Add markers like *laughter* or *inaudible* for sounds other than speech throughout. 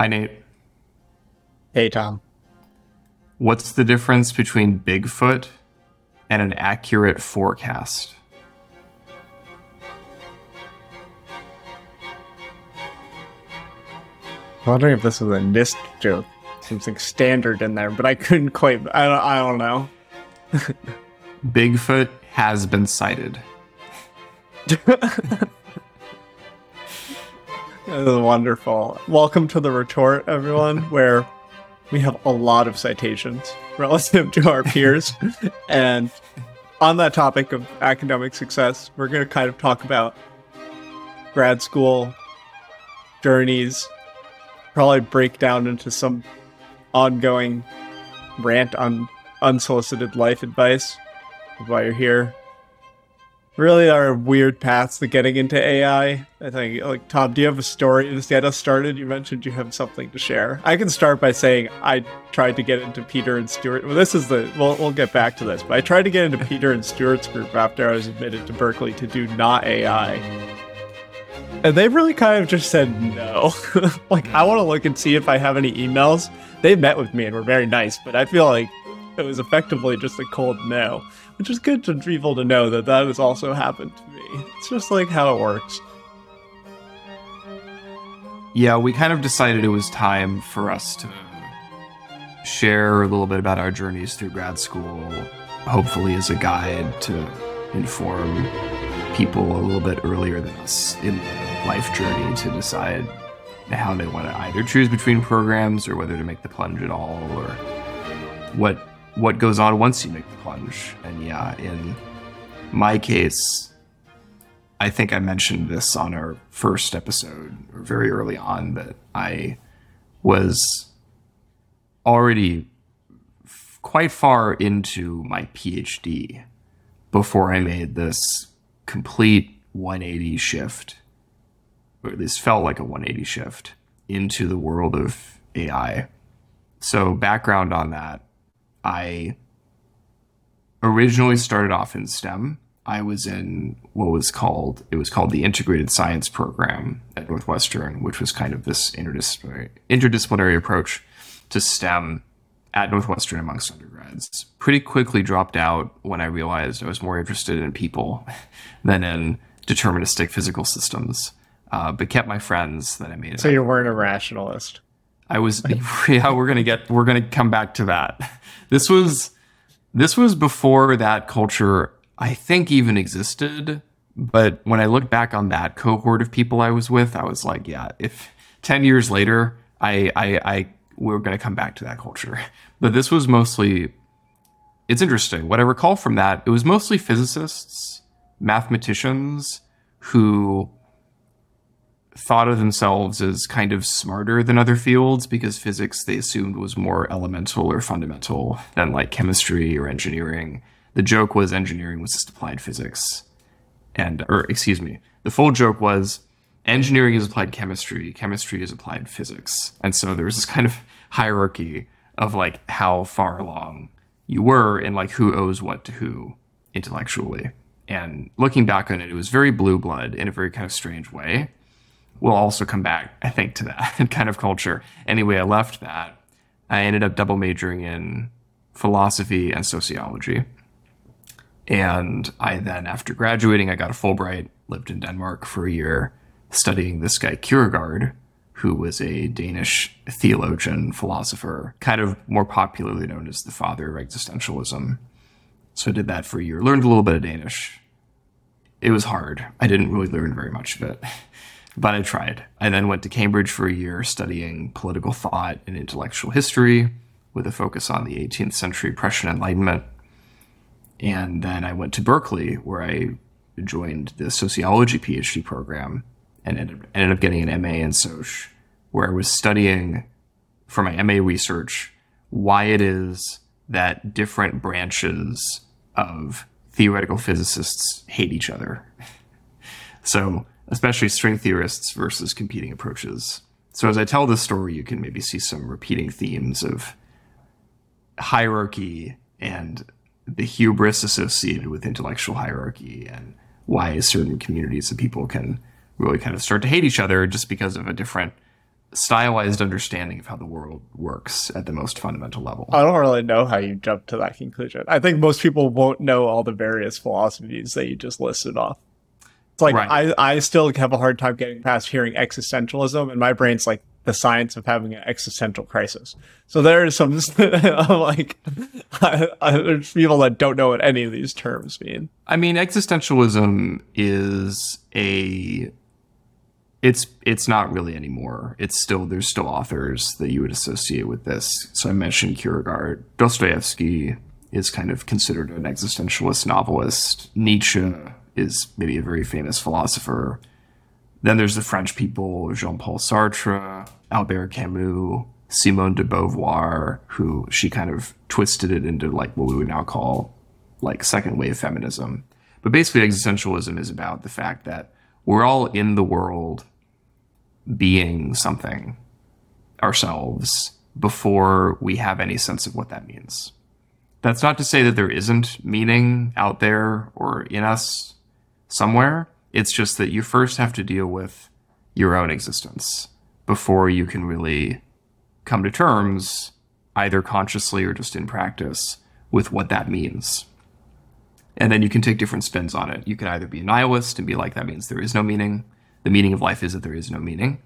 Hi, Nate. Hey, Tom. What's the difference between Bigfoot and an accurate forecast? I'm wondering if this was a NIST joke, something standard in there, but I couldn't quite. I don't. I don't know. *laughs* Bigfoot has been sighted. *laughs* That is wonderful. Welcome to the retort, everyone, *laughs* where we have a lot of citations relative to our peers. *laughs* and on that topic of academic success, we're going to kind of talk about grad school journeys, probably break down into some ongoing rant on unsolicited life advice while you're here. Really are weird paths to getting into AI. I think, like, Tom, do you have a story to get us started? You mentioned you have something to share. I can start by saying I tried to get into Peter and Stuart. Well, this is the, we'll, we'll get back to this, but I tried to get into Peter and Stuart's group after I was admitted to Berkeley to do not AI. And they really kind of just said no. *laughs* like, I want to look and see if I have any emails. They met with me and were very nice, but I feel like it was effectively just a cold no, which is good to people to know that that has also happened to me. It's just like how it works. Yeah, we kind of decided it was time for us to share a little bit about our journeys through grad school, hopefully as a guide to inform people a little bit earlier than us in the life journey to decide how they want to either choose between programs or whether to make the plunge at all or what what goes on once you make the plunge. And yeah, in my case, I think I mentioned this on our first episode or very early on that I was already f- quite far into my PhD before I made this complete 180 shift, or this felt like a 180 shift into the world of AI. So, background on that I originally started off in STEM. I was in what was called it was called the Integrated Science Program at Northwestern, which was kind of this interdisciplinary interdisciplinary approach to STEM at Northwestern amongst undergrads. Pretty quickly dropped out when I realized I was more interested in people *laughs* than in deterministic physical systems. Uh, but kept my friends that I made. So you weren't a rationalist. I was *laughs* yeah, we're gonna get we're gonna come back to that. This was this was before that culture I think even existed. But when I look back on that cohort of people I was with, I was like, yeah, if ten years later I I, I we're gonna come back to that culture. But this was mostly it's interesting. What I recall from that, it was mostly physicists, mathematicians who thought of themselves as kind of smarter than other fields because physics they assumed was more elemental or fundamental than like chemistry or engineering. The joke was engineering was just applied physics. And or excuse me, the full joke was engineering is applied chemistry, chemistry is applied physics. And so there was this kind of hierarchy of like how far along you were and like who owes what to who intellectually. And looking back on it, it was very blue blood in a very kind of strange way we'll also come back, I think, to that *laughs* kind of culture. Anyway, I left that. I ended up double majoring in philosophy and sociology. And I then, after graduating, I got a Fulbright, lived in Denmark for a year, studying this guy Kierkegaard, who was a Danish theologian, philosopher, kind of more popularly known as the father of existentialism. So I did that for a year, learned a little bit of Danish. It was hard. I didn't really learn very much of it *laughs* but I tried. I then went to Cambridge for a year studying political thought and intellectual history with a focus on the 18th century Prussian Enlightenment. And then I went to Berkeley where I joined the sociology PhD program and ended, up getting an MA in Soc, where I was studying for my MA research why it is that different branches of theoretical physicists hate each other. *laughs* so especially string theorists versus competing approaches. So as I tell this story, you can maybe see some repeating themes of hierarchy and the hubris associated with intellectual hierarchy and why certain communities of people can really kind of start to hate each other just because of a different stylized understanding of how the world works at the most fundamental level. I don't really know how you jumped to that conclusion. I think most people won't know all the various philosophies that you just listed off. It's like Right. I, I still have a hard time getting past hearing existentialism, and my brain's like the science of having an existential crisis. So there is some *laughs* like I, I, there's people that don't know what any of these terms mean. I mean, existentialism is a it's it's not really anymore. It's still there's still authors that you would associate with this. So I mentioned Kierkegaard, Dostoevsky is kind of considered an existentialist novelist. Nietzsche is maybe a very famous philosopher. Then there's the French people, Jean-Paul Sartre, Albert Camus, Simone de Beauvoir, who she kind of twisted it into like what we would now call like second wave feminism. But basically, existentialism is about the fact that we're all in the world being something ourselves before we have any sense of what that means. That's not to say that there isn't meaning out there or in us somewhere. It's just that you first have to deal with your own existence before you can really come to terms, either consciously or just in practice, with what that means. And then you can take different spins on it. You can either be a nihilist and be like, that means there is no meaning. The meaning of life is that there is no meaning.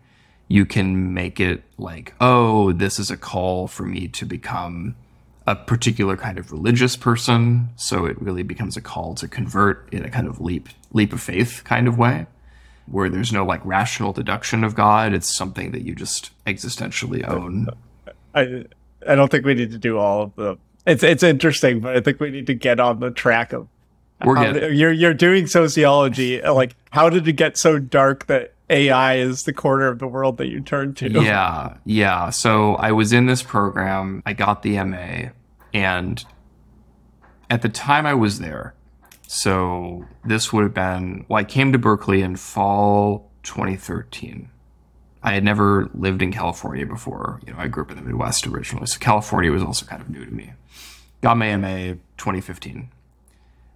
You can make it like, oh, this is a call for me to become a particular kind of religious person. So it really becomes a call to convert in a kind of leap, leap of faith kind of way, where there's no like rational deduction of God. It's something that you just existentially own. I I don't think we need to do all of the. It's it's interesting, but I think we need to get on the track of. We're getting- you're you're doing sociology. Like, how did it get so dark that AI is the corner of the world that you turn to? Yeah, yeah. So I was in this program, I got the MA, and at the time I was there, so this would have been, well, I came to Berkeley in fall 2013. I had never lived in California before. You know, I grew up in the Midwest originally, so California was also kind of new to me. Got my MA 2015.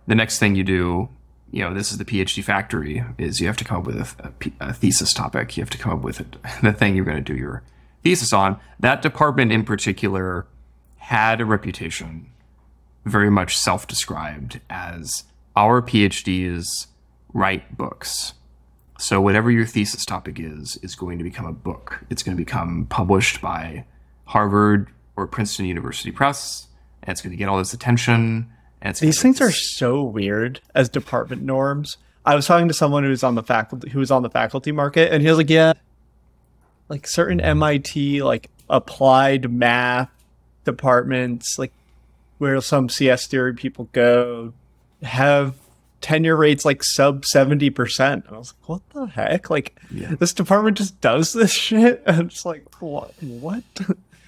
The next thing you do, you know, this is the PhD factory, is you have to come up with a thesis topic. You have to come up with it, *laughs* the thing you're going to do your thesis on. That department in particular had a reputation, very much self described as our PhDs write books. So whatever your thesis topic is, is going to become a book. It's going to become published by Harvard or Princeton University Press, and it's going to get all this attention. And These things are so weird as department norms. I was talking to someone who was on the faculty who was on the faculty market, and he was like, "Yeah, like certain MIT like applied math departments, like where some CS theory people go, have tenure rates like sub seventy percent." And I was like, "What the heck? Like Yeah. this department just does this *laughs* shit?" And it's like, "What? What?"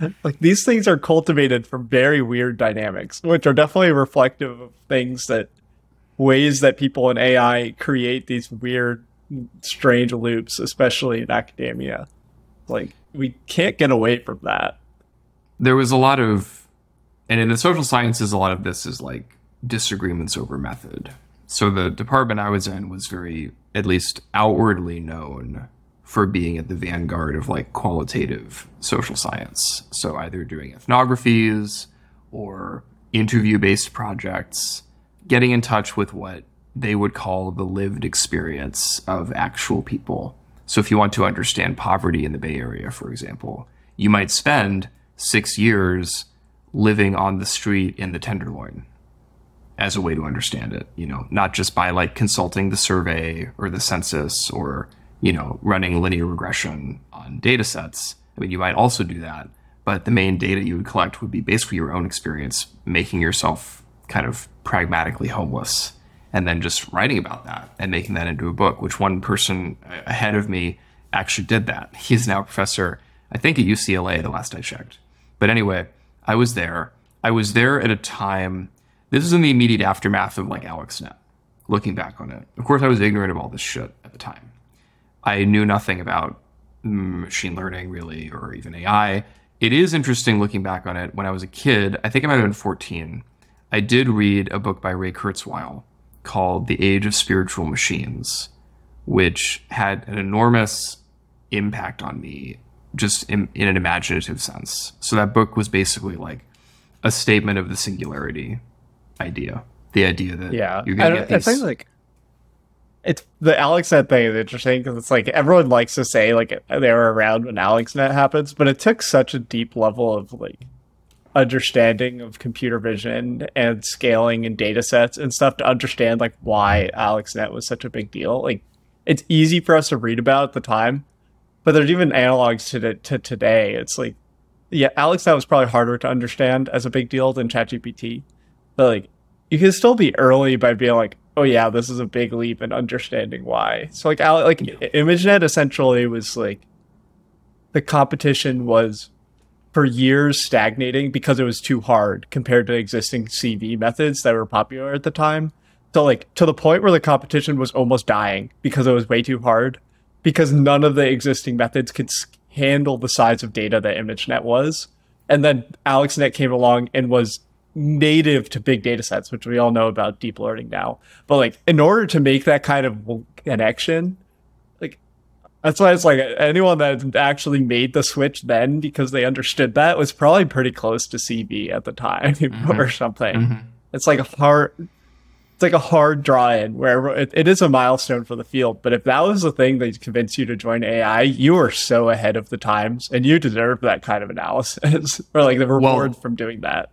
*laughs* like these things are cultivated from very weird dynamics, which are definitely reflective of things that ways that people in AI create these weird, strange loops, especially in academia. Like we can't get away from that. there was a lot of and in the social sciences a lot of this is like disagreements over method so the department i was in was very at least outwardly known for being at the vanguard of like qualitative social science so either doing ethnographies or interview based projects getting in touch with what they would call the lived experience of actual people. So, if you want to understand poverty in the Bay Area, for example, you might spend six years living on the street in the Tenderloin as a way to understand it, you know, not just by like consulting the survey or the census or, you know, running linear regression on data sets. I mean, you might also do that, but the main data you would collect would be basically your own experience, making yourself kind of pragmatically homeless and then just writing about that and making that into a book, which one person ahead of me actually did that. *laughs* He's now a professor, I think at UCLA, the last I checked. But anyway, I was there. I was there at a time, this is in the immediate aftermath of like AlexNet, looking back on it. Of course, I was ignorant of all this shit at the time. I knew nothing about mm, machine learning really, or even AI. It is interesting looking back on it. When I was a kid, I think I might have been 14, I did read a book by Ray Kurzweil called The Age of Spiritual Machines, which had an enormous impact on me just in, in an imaginative sense. So that book was basically like a statement of the singularity idea, the idea that Yeah, you're I, gonna don't- get I these. think like it's the AlexNet thing is interesting because it's like everyone likes to say like they were around when AlexNet happens, but it took such a deep level of like understanding of computer vision and scaling and data sets and stuff to understand like why AlexNet was such a big deal. Like it's easy for us to read about at the time, but there's even analogs to the, to today. It's like yeah, AlexNet was probably harder to understand as a big deal than ChatGPT. But like you can still be early by being like, oh yeah, this is a big leap in understanding why. So like Ale- like ImageNet essentially was like the competition was for years stagnating because it was too hard compared to existing CV methods that were popular at the time. So like to the point where the competition was almost dying because it was way too hard because none of the existing methods could handle the size of data that ImageNet was. And then AlexNet came along and was native to big data sets, which we all know about deep learning now. But like in order to make that kind of connection, like that's why it's like anyone that actually made the switch then because they understood that was probably pretty close to CV at the time *laughs* or something. Mhm. It's like a hard, it's like a hard draw in where it, it is a milestone for the field. But if that was the thing that convinced you to join AI, you are so ahead of the times, and you deserve that kind of analysis *laughs* or like the reward from doing that.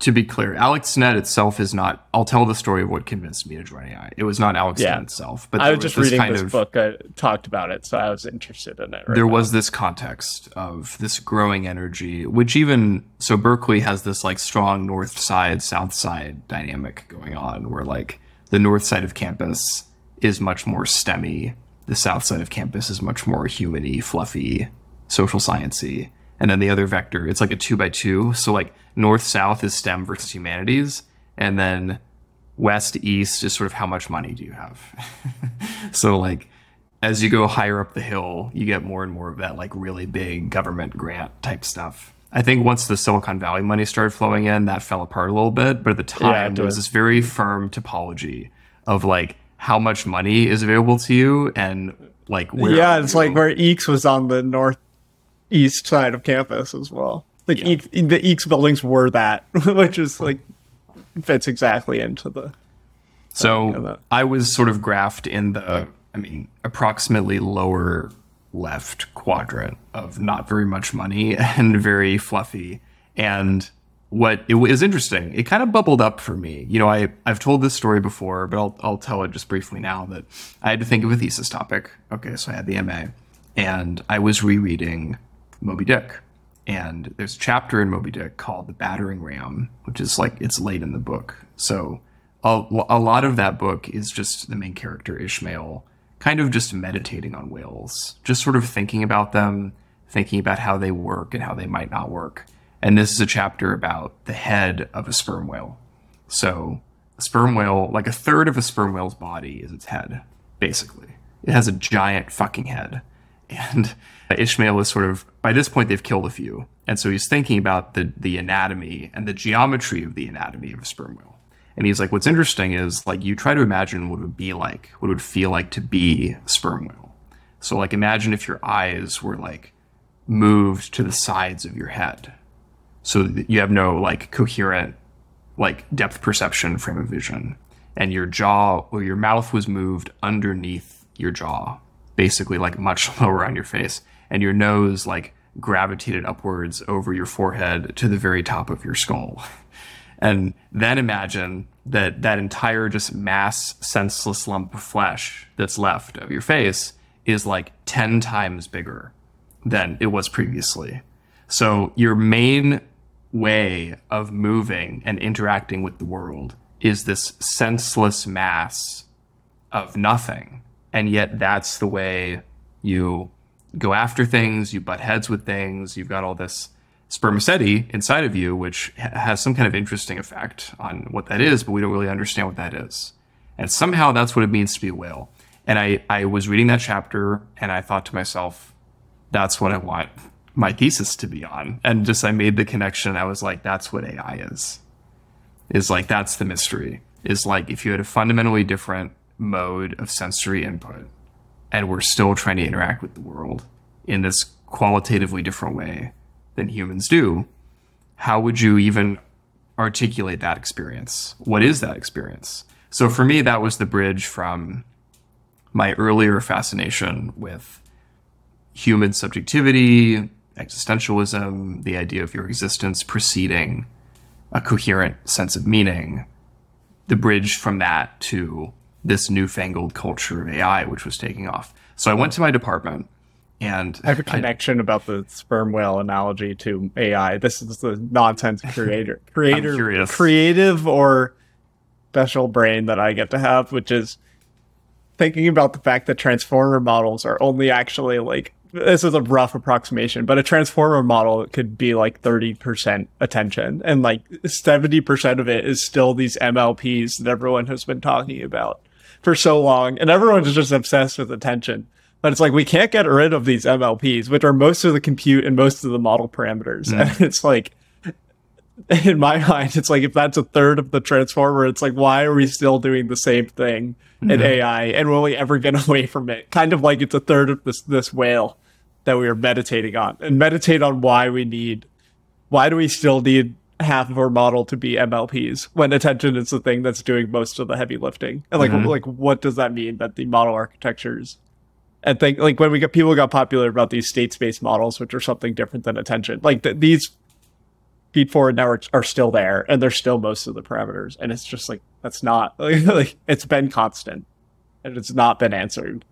To be clear, AlexNet itself is not. I'll tell the story of what convinced me to join AI. It was not AlexNet Yeah. itself, but I there was just this reading this of, book I talked about it, so I was interested in it. Right there now. was this context of this growing energy, which even so Berkeley has this like strong north side, south side dynamic going on where like the north side of campus is much more STEMmy, the south side of campus is much more humany, fluffy, social sciencey. And then the other vector, it's like a two by two. So like north south is STEM versus humanities, and then west east is sort of how much money do you have. *laughs* so like as you go higher up the hill, you get more and more of that like really big government grant type stuff. I think once the Silicon Valley money started flowing in, that fell apart a little bit. But at the time, it there was this very firm topology of like how much money is available to you and like where yeah, it's like where EECS was on the northeast side of campus as well. Like Yeah. EECS, the EECS buildings were that, *laughs* which is like fits exactly into the. So I was sort of graphed in the, I mean, approximately lower left quadrant of not very much money *laughs* and very fluffy. And what it was interesting, it kind of bubbled up for me. You know, I, I've told this story before, but I'll, I'll tell it just briefly now that I had to think of a thesis topic. Okay, so I had the MA and I was rereading Moby Dick. And there's a chapter in Moby Dick called The Battering Ram, which is like, it's late in the book. So a, a lot of that book is just the main character, Ishmael, kind of just meditating on whales, just sort of thinking about them, thinking about how they work and how they might not work. And this is a chapter about the head of a sperm whale. So a sperm whale, like a third of a sperm whale's body is its head, basically. It has a giant fucking head. And *laughs* Ishmael is sort of, by this point, they've killed a few. And so he's thinking about the, the anatomy and the geometry of the anatomy of a sperm whale. And he's like, what's interesting is like you try to imagine what it would be like, what it would feel like to be a sperm whale. So like imagine if your eyes were like moved to the sides of your head. So that you have no like coherent like depth perception frame of vision. And your jaw or your mouth was moved underneath your jaw, basically like much *laughs* lower on your face. And your nose like gravitated upwards over your forehead to the very top of your skull. *laughs* And then imagine that that entire just mass senseless lump of flesh that's left of your face is like 10 times bigger than it was previously. So your main way of moving and interacting with the world is this senseless mass of nothing. And yet that's the way you go after things, you butt heads with things, you've got all this spermaceti inside of you, which has some kind of interesting effect on what that is, but we don't really understand what that is. And somehow that's what it means to be a whale. And I, I was reading that chapter and I thought to myself, that's what I want my thesis to be on. And just I made the connection. I was like, that's what AI is. Is like, that's the mystery. Is like, if you had a fundamentally different mode of sensory input and we're still trying to interact with the world in this qualitatively different way than humans do, how would you even articulate that experience? What is that experience? So for me, that was the bridge from my earlier fascination with human subjectivity, existentialism, the idea of your existence preceding a coherent sense of meaning, the bridge from that to this newfangled culture of AI, which was taking off. So I went to my department and I have a connection I, about the sperm whale analogy to AI. This is the nonsense creator, *laughs* creator, creative or special brain that I get to have, which is thinking about the fact that transformer models are only actually like this is a rough approximation, but a transformer model could be like 30% attention and like 70% of it is still these MLPs that everyone has been talking about for so long. And everyone's just obsessed with attention. But it's like we can't get rid of these MLPs, which are most of the compute and most of the model parameters. Mm. And *laughs* it's like in my *laughs* mind, it's like if that's a third of the transformer, it's like why are we still doing the same thing mm-hmm. in AI and will we ever get *laughs* away from it? Kind of like it's a third of this this whale that we are meditating on and meditate on why we need why do we still need half of our model to be MLPs when attention is the thing that's doing most of the heavy lifting. And like mm-hmm. like what does that mean that the model architectures and think like when we got people got popular about these state space models, which are something different than attention. Like the, these feed forward networks are still there and they're still most of the parameters. And it's just like, that's not like, *laughs* like it's been constant and it's not been answered.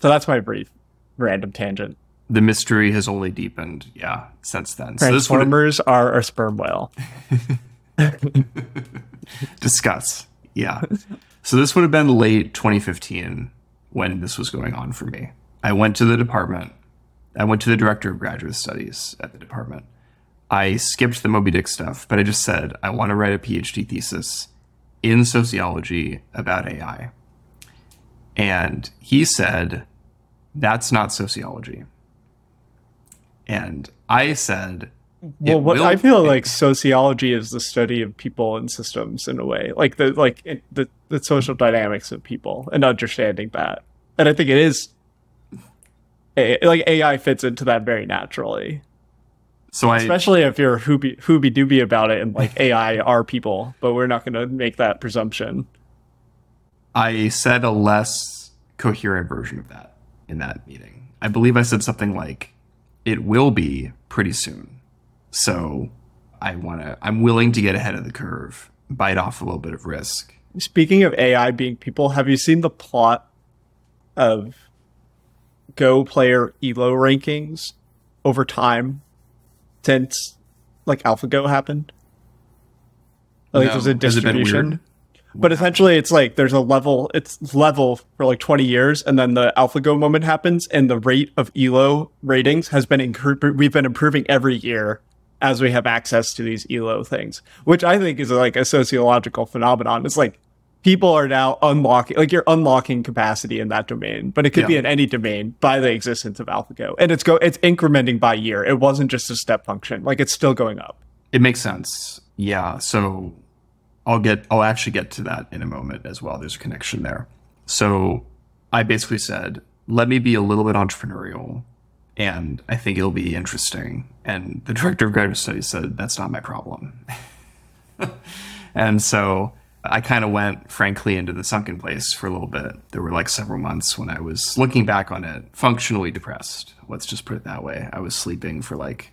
So that's my brief random tangent. The mystery has only deepened, yeah, since then. So Transformers so are a sperm whale. *laughs* Discuss. Yeah. *laughs* So this would have been late 2015 when this was going on for me. I went to the department. I went to the director of graduate studies at the department. I skipped the Moby Dick stuff, but I just said, I want to write a PhD thesis in sociology about AI. And he said, That's not sociology. And I said, well, what I feel like sociology is the study of people and systems in a way, like the like the the social dynamics of people and understanding that. And I think it is like AI fits into that very naturally. So I, especially if you're hooby dooby about it and like *laughs* AI are people, but we're not going to make that presumption. I said a less coherent version of that in that meeting. I believe I said something like, "It will be pretty soon." So I want to. I'm willing to get ahead of the curve, bite off a little bit of risk. Speaking of AI being people, have you seen the plot of Go player Elo rankings over time since like AlphaGo happened. Like no. there's a distribution. But essentially it's like there's a level it's level for like 20 years and then the AlphaGo moment happens and the rate of Elo ratings has been inc- we've been improving every year as we have access to these Elo things, which I think is like a sociological phenomenon. It's like people are now unlocking like you're unlocking capacity in that domain but it could yeah. be in any domain by the existence of alphago and it's go it's incrementing by year. It wasn't just a step function. Like it's still going up. It makes sense. Yeah. So i'll get i'll actually get to that in a moment as well there's a connection there so i basically said let me be a little bit entrepreneurial and i think it'll be interesting and the director of graduate studies said that's not my problem *laughs* and so I kind of went, frankly, into the sunken place for a little bit. There were like several months when I was looking back on it, functionally depressed. Let's just put it that way. I was sleeping for like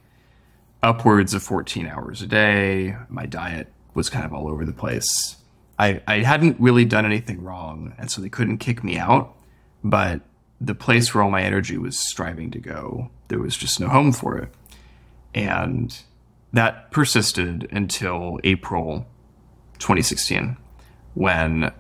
upwards of 14 hours a day. My diet was kind of all over the place. I, I hadn't really done anything wrong, and so they couldn't kick me out. But the place where all my energy was striving to go, there was just no home for it. And that persisted until April 2016 when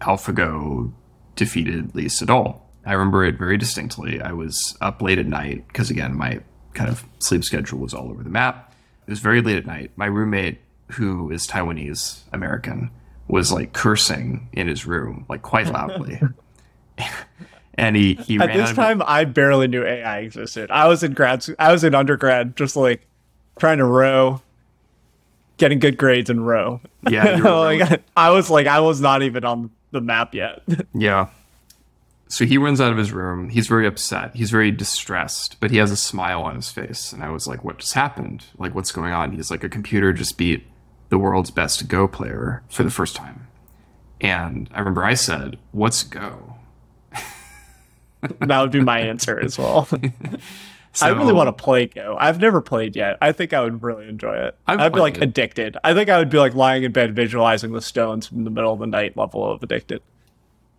AlphaGo defeated Lee Sedol. I remember it very distinctly. I was up late at night because, again, my kind of sleep schedule was all over the map. It was very late at night. My roommate, who is Taiwanese American, was like cursing in his room, like quite loudly. *laughs* and he, he at this time, I barely knew AI existed. I was in grad, I was in undergrad, just like trying to row, getting good grades in row. Yeah, *laughs* like, I was like I was not even on the map yet. *laughs* yeah. so he runs out of his room. He's very upset. He's very distressed, but he has a smile on his face. And I was like, what just happened? Like, what's going on? He's like, a computer just beat the world's best Go player for the first time. And I remember I said, what's Go? *laughs* that would be my answer as well. *laughs* So, I really want to play Go. I've never played yet. I think I would really enjoy it. I've I'd be like it. addicted. I think I would be like lying in bed visualizing the stones in the middle of the night level of addicted.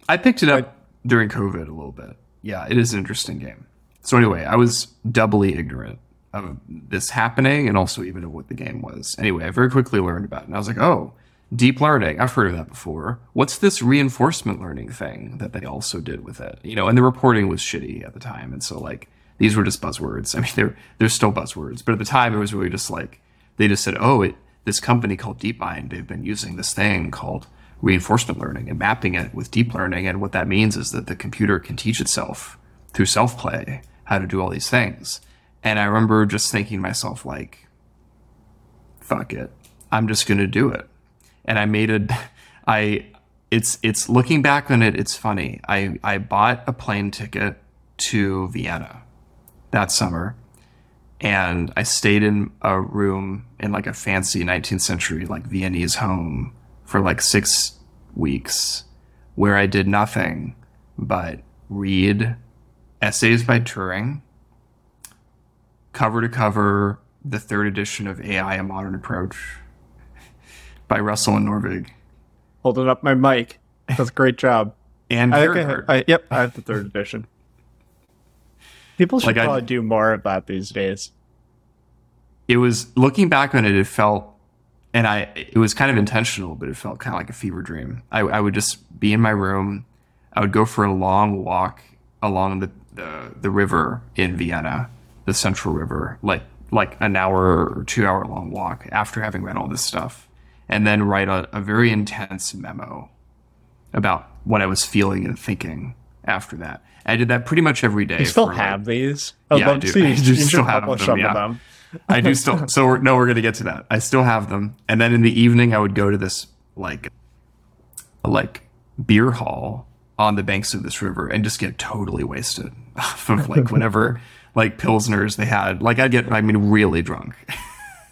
I picked it up during COVID a little bit. Yeah, it is an interesting game. So anyway, I was doubly ignorant of this happening and also even of what the game was. Anyway, I very quickly learned about it and I was like, oh, deep learning. I've heard of that before. What's this reinforcement learning thing that they also did with it? You know, and the reporting was shitty at the time. And so like these were just buzzwords. I mean, *laughs* they're they're still buzzwords, but at the time it was really just like they just said, "Oh, it, this company called DeepMind, they've been using this thing called reinforcement learning and mapping it with deep learning, and what that means is that the computer can teach itself through self-play how to do all these things." And I remember just thinking to myself like, "Fuck it, I'm just gonna do it," and I made it. *laughs* I it's it's looking back on it, it's funny. I I bought a plane ticket to Vienna that summer and I stayed in a room in like a fancy 19th century like Viennese home for like 6 weeks where I did nothing but read essays by Turing cover to cover the third edition of AI a modern approach by Russell and Norvig Holding up my mic. That's a great job. *laughs* and I think I. I, yep, I have the third edition. People should Like, I- probably do more of that these days. it was looking back on it it felt and i it was kind of intentional but it felt kind of like a fever dream i, I would just be in my room i would go for a long walk along the, the the river in vienna the central river like like an hour or two hour long walk after having read all this stuff and then write a, a very intense memo about what i was feeling and thinking after that i did that pretty much every day You still for, like, have these? I'd Yeah, I do. see. *laughs* I You do still have them, some yeah. of them. I do still. So we're, no, we're gonna get to that. I still have them, and then in the evening, I would go to this like, like beer hall on the banks of this river and just get totally wasted off *laughs* of like whatever like pilsners they had. Like I'd get, I mean, really drunk,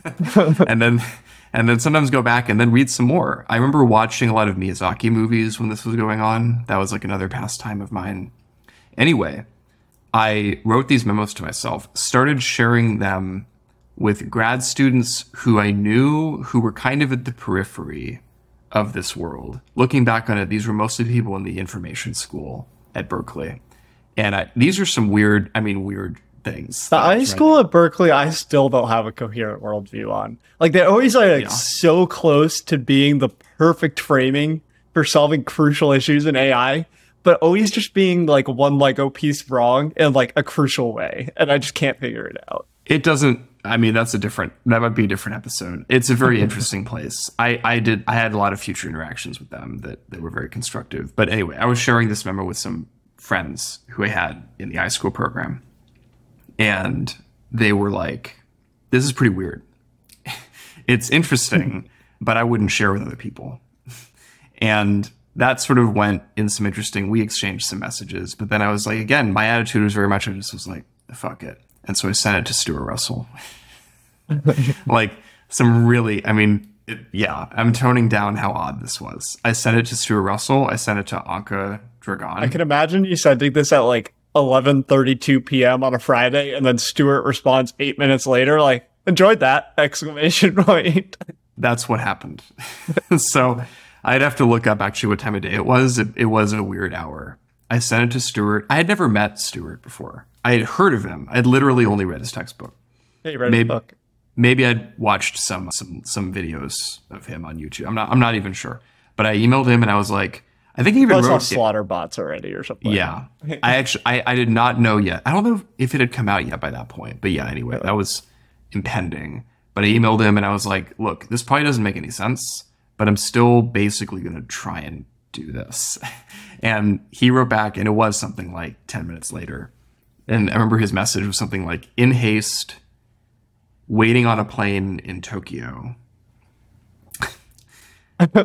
*laughs* and then and then sometimes go back and then read some more. I remember watching a lot of Miyazaki movies when this was going on. That was like another pastime of mine. Anyway, I wrote these memos to myself, started sharing them with grad students who I knew who were kind of at the periphery of this world. Looking back on it, these were mostly people in the information school at Berkeley. And I, these are some weird, I mean, weird things. The that I I was school at Berkeley, I still don't have a coherent worldview on. Like they always are like Yeah. so close to being the perfect framing for solving crucial issues in AI, but always just being like one Lego piece wrong in like a crucial way, and I just can't figure it out. It doesn't. I mean, that's a different. That might be a different episode. It's a very interesting place. I, I did. I had a lot of future interactions with them that that were very constructive. But anyway, I was sharing this memo with some friends who I had in the iSchool program, and they were like, "This is pretty weird. it's interesting, *laughs* but I wouldn't share with other people." And that sort of went in some interesting. We exchanged some messages, but then I was like, again, my attitude was very much. I just was like, "Fuck it," and so I sent it to Stuart Russell. *laughs* like some really, I mean, it, yeah, I'm toning down how odd this was. I sent it to Stuart Russell. I sent it to Anca Dragan. I can imagine you sending this at like 11:32 p.m. on a Friday, and then Stuart responds eight minutes later, like "enjoyed that!" *laughs* exclamation point. That's what happened. *laughs* so I'd have to look up actually what time of day it was. It, it was a weird hour. I sent it to Stuart. I had never met Stuart before. I had heard of him. I'd literally only read his textbook. Hey, read Maybe- the book. maybe I'd watched some some some videos of him on YouTube. I'm not I'm not even sure. But I emailed him and I was like, I think he even wrote Slaughterbots already or something. Yeah. *laughs* I actually I, I did not know yet. I don't know if it had come out yet by that point. But yeah, anyway, that was impending. But I emailed him and I was like, look, this probably doesn't make any sense, but I'm still basically gonna try and do this. *laughs* And he wrote back and it was something like 10 minutes later. And I remember his message was something like in haste, waiting on a plane in Tokyo. *laughs*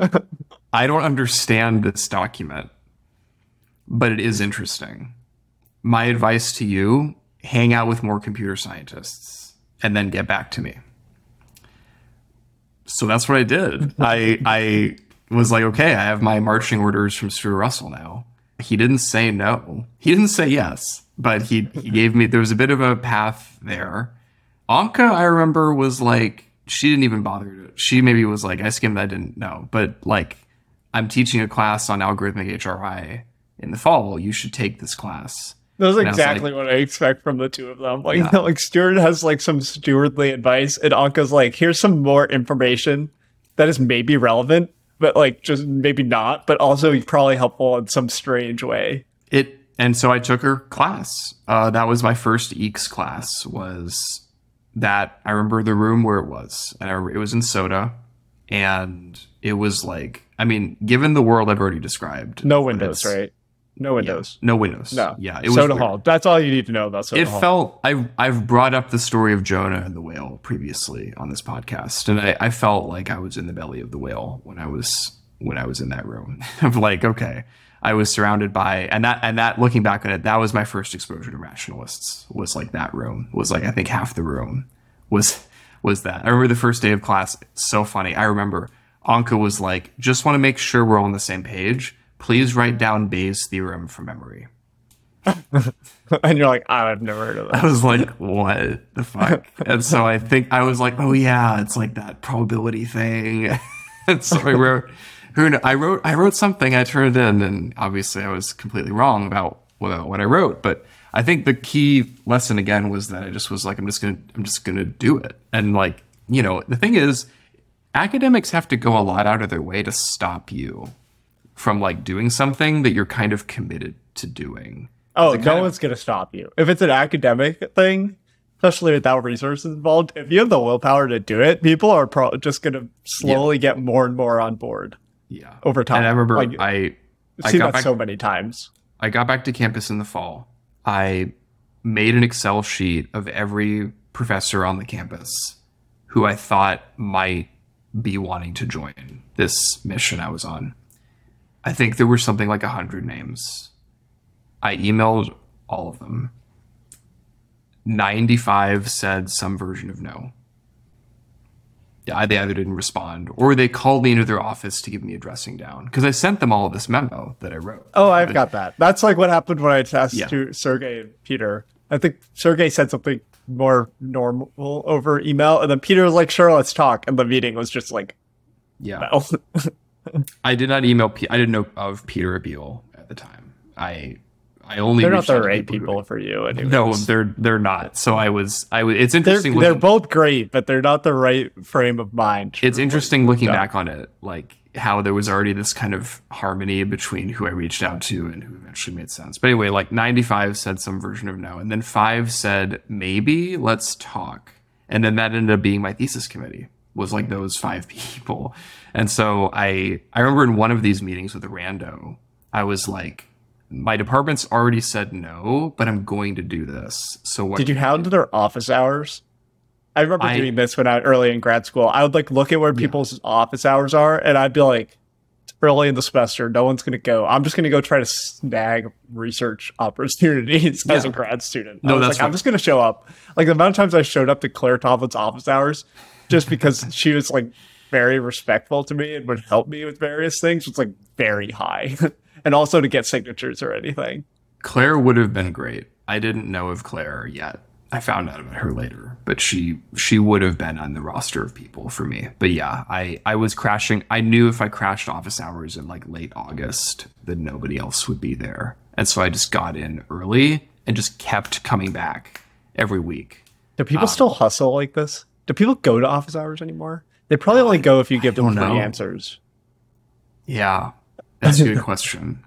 I don't understand this document. but it is interesting. My advice to you hang out with more computer scientists and then get back to me. So that's what I did. *laughs* I I was like, okay, I have my marching orders from Stuart Russell now. He didn't say no. He didn't say yes, but he he gave me there was a bit of a path there. Anca, I remember, was like she didn't even bother to she maybe was like, I skimmed I didn't know. But like I'm teaching a class on algorithmic HRI in the fall. You should take this class. That's And I was exactly what I expect from the two of them. Like, *laughs* like Stuart has like some stewardly advice, and Anca's like, here's some more information that is maybe relevant, but like just maybe not, but also probably helpful in some strange way. It and so I took her class. Uh, that was my first EECS class. Was that I remember the room where it was, and I it was in Soda, and it was like I mean, given the world I've already described, No windows, right? No yeah, windows. no windows. No. yeah, it was Soda weird. Hall. That's all you need to know about Soda It Hall. felt I've I've brought up the story of Jonah and the whale previously on this podcast, and I, I felt like I was in the belly of the whale when I was when I was in that room. *laughs* of like, okay, I was surrounded by and that and that looking back on it, that was my first exposure to rationalists. Was like that room was like I think half the room was was that. I remember the first day of class. So funny. I remember Anca was like, just want to make sure we're all on the same page. Please write down Bayes' theorem from memory. *laughs* and you're like, I've never heard of that. I was like, what the fuck? *laughs* and so I think I was like, oh yeah, it's like that probability thing. *laughs* and so I wrote, who I wrote, I wrote something, I turned it in, and obviously I was completely wrong about what, what I wrote. But I think the key lesson again was that I just was like, I'm just gonna, I'm just gonna do it. And like, you know, the thing is, academics have to go a lot out of their way to stop you from like doing something that you're kind of committed to doing. Oh, no of- one's gonna stop you. If it's an academic thing, especially without resources involved, if you have the willpower to do it, people are pro- just gonna slowly get more and more on board Yeah. over time. And I remember Like, I I've I that back so many times. I got back to campus in the fall. I made an Excel sheet of every professor on the campus who I thought might be wanting to join this mission I was on. I think there were something like a hundred names. I emailed all of them. 95 said some version of no. Yeah, they either didn't respond or they called me into their office to give me a dressing down because I sent them all this memo that I wrote. Oh, I've got that. That's like what happened when I asked Yeah. to Sergey and Peter. I think Sergey said something more normal over email, and then Peter was like, "Sure, let's talk." And the meeting was just like, Yeah. *laughs* I did not email. Pe- I didn't know of Peter Abbeel at the time. I I only they're not the right people for you. Anyways. No, they're they're not. So I was I was. It's they're interesting. they're both great, but they're not the right frame of mind. it's interesting looking Yeah. back on it, like how there was already this kind of harmony between who I reached out to and who eventually made sense. But anyway, like 95 said some version of no, and then five said maybe let's talk, and then that ended up being my thesis committee was like those five *laughs* people, and so I I remember in one of these meetings with a rando, I was like. My department's already said no, but I'm going to do this. So what? Did you hound their office hours? I remember I- doing this when I was early in grad school. I would like look at where people's office hours are, and I'd be like, "It's early in the semester. No one's gonna go. I'm just gonna go try to snag research opportunities *laughs* as a grad student." No, I was that's like, I'm just gonna show up. Like the amount of times I showed up to Claire Tomlin's office hours, just because *laughs* she was like very respectful to me and would help me with various things was like very high, *laughs* and also to get signatures or anything. Claire would have been great. I didn't know of Claire yet. I found out about her later, but she she would have been on the roster of people for me. But yeah, I I was crashing. I knew if I crashed office hours in like late August, that nobody else would be there, and so I just got in early and just kept coming back every week. Do Um, people still hustle like this? Do people go to office hours anymore? They probably only go if you give them free answers. Yeah, that's a good question.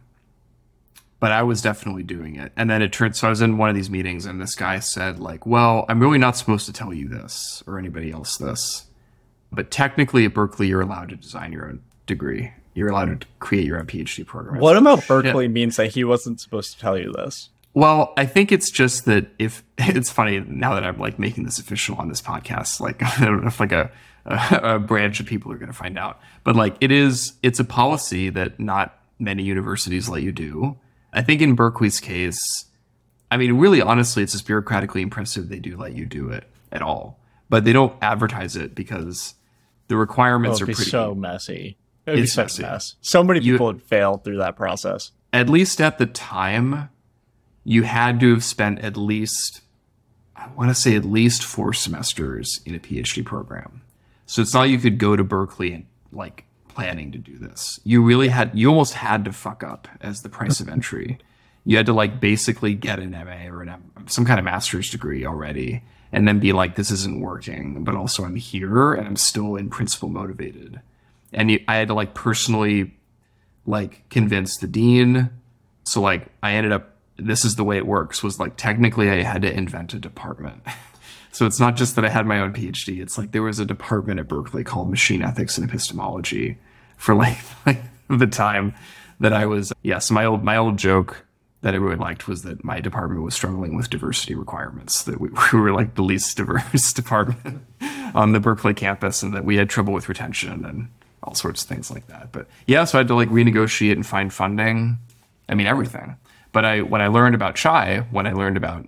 But I was definitely doing it. And then it turned so I was in one of these meetings and this guy said, like, well, I'm really not supposed to tell you this or anybody else this. But technically at Berkeley you're allowed to design your own degree. You're allowed to create your own PhD program. What about Berkeley means that he wasn't supposed to tell you this? Well, I think it's just that if *laughs* it's funny now that I'm like making this official on this podcast, like *laughs* I don't know if like a a, *laughs* a branch of people are going to find out, but like it is, it's a policy that not many universities let you do. I think in Berkeley's case, I mean, really, honestly, it's just bureaucratically impressive they do let you do it at all, but they don't advertise it because the requirements Oh, are it'd be pretty. so messy. It would be It's such messy. a mess. So many You- people would fail through that process. at least at the time, you had to have spent at least, I want to say at least four semesters in a PhD program. So it's not like you could go to Berkeley and like planning to do this. You really had, you almost had to fuck up as the price of entry. You had to like basically get an MA or an some kind of master's degree already, and then be like, this isn't working, but also I'm here and I'm still in principle motivated. And you, I had to like personally like convince the dean. So like I ended up this is the way it works was like technically I had to invent a department. *laughs* so it's not just that I had my own PhD. It's like there was a department at Berkeley called Machine Ethics and Epistemology for like, *laughs* like the time that I was yes, my old my old joke that everyone liked was that my department was struggling with diversity requirements, that we, *laughs* we were like the least diverse *laughs* department on the Berkeley campus and that we had trouble with retention and all sorts of things like that. But yeah, so I had to like renegotiate and find funding. I mean, everything. But I, when I learned about CHAI, when I learned about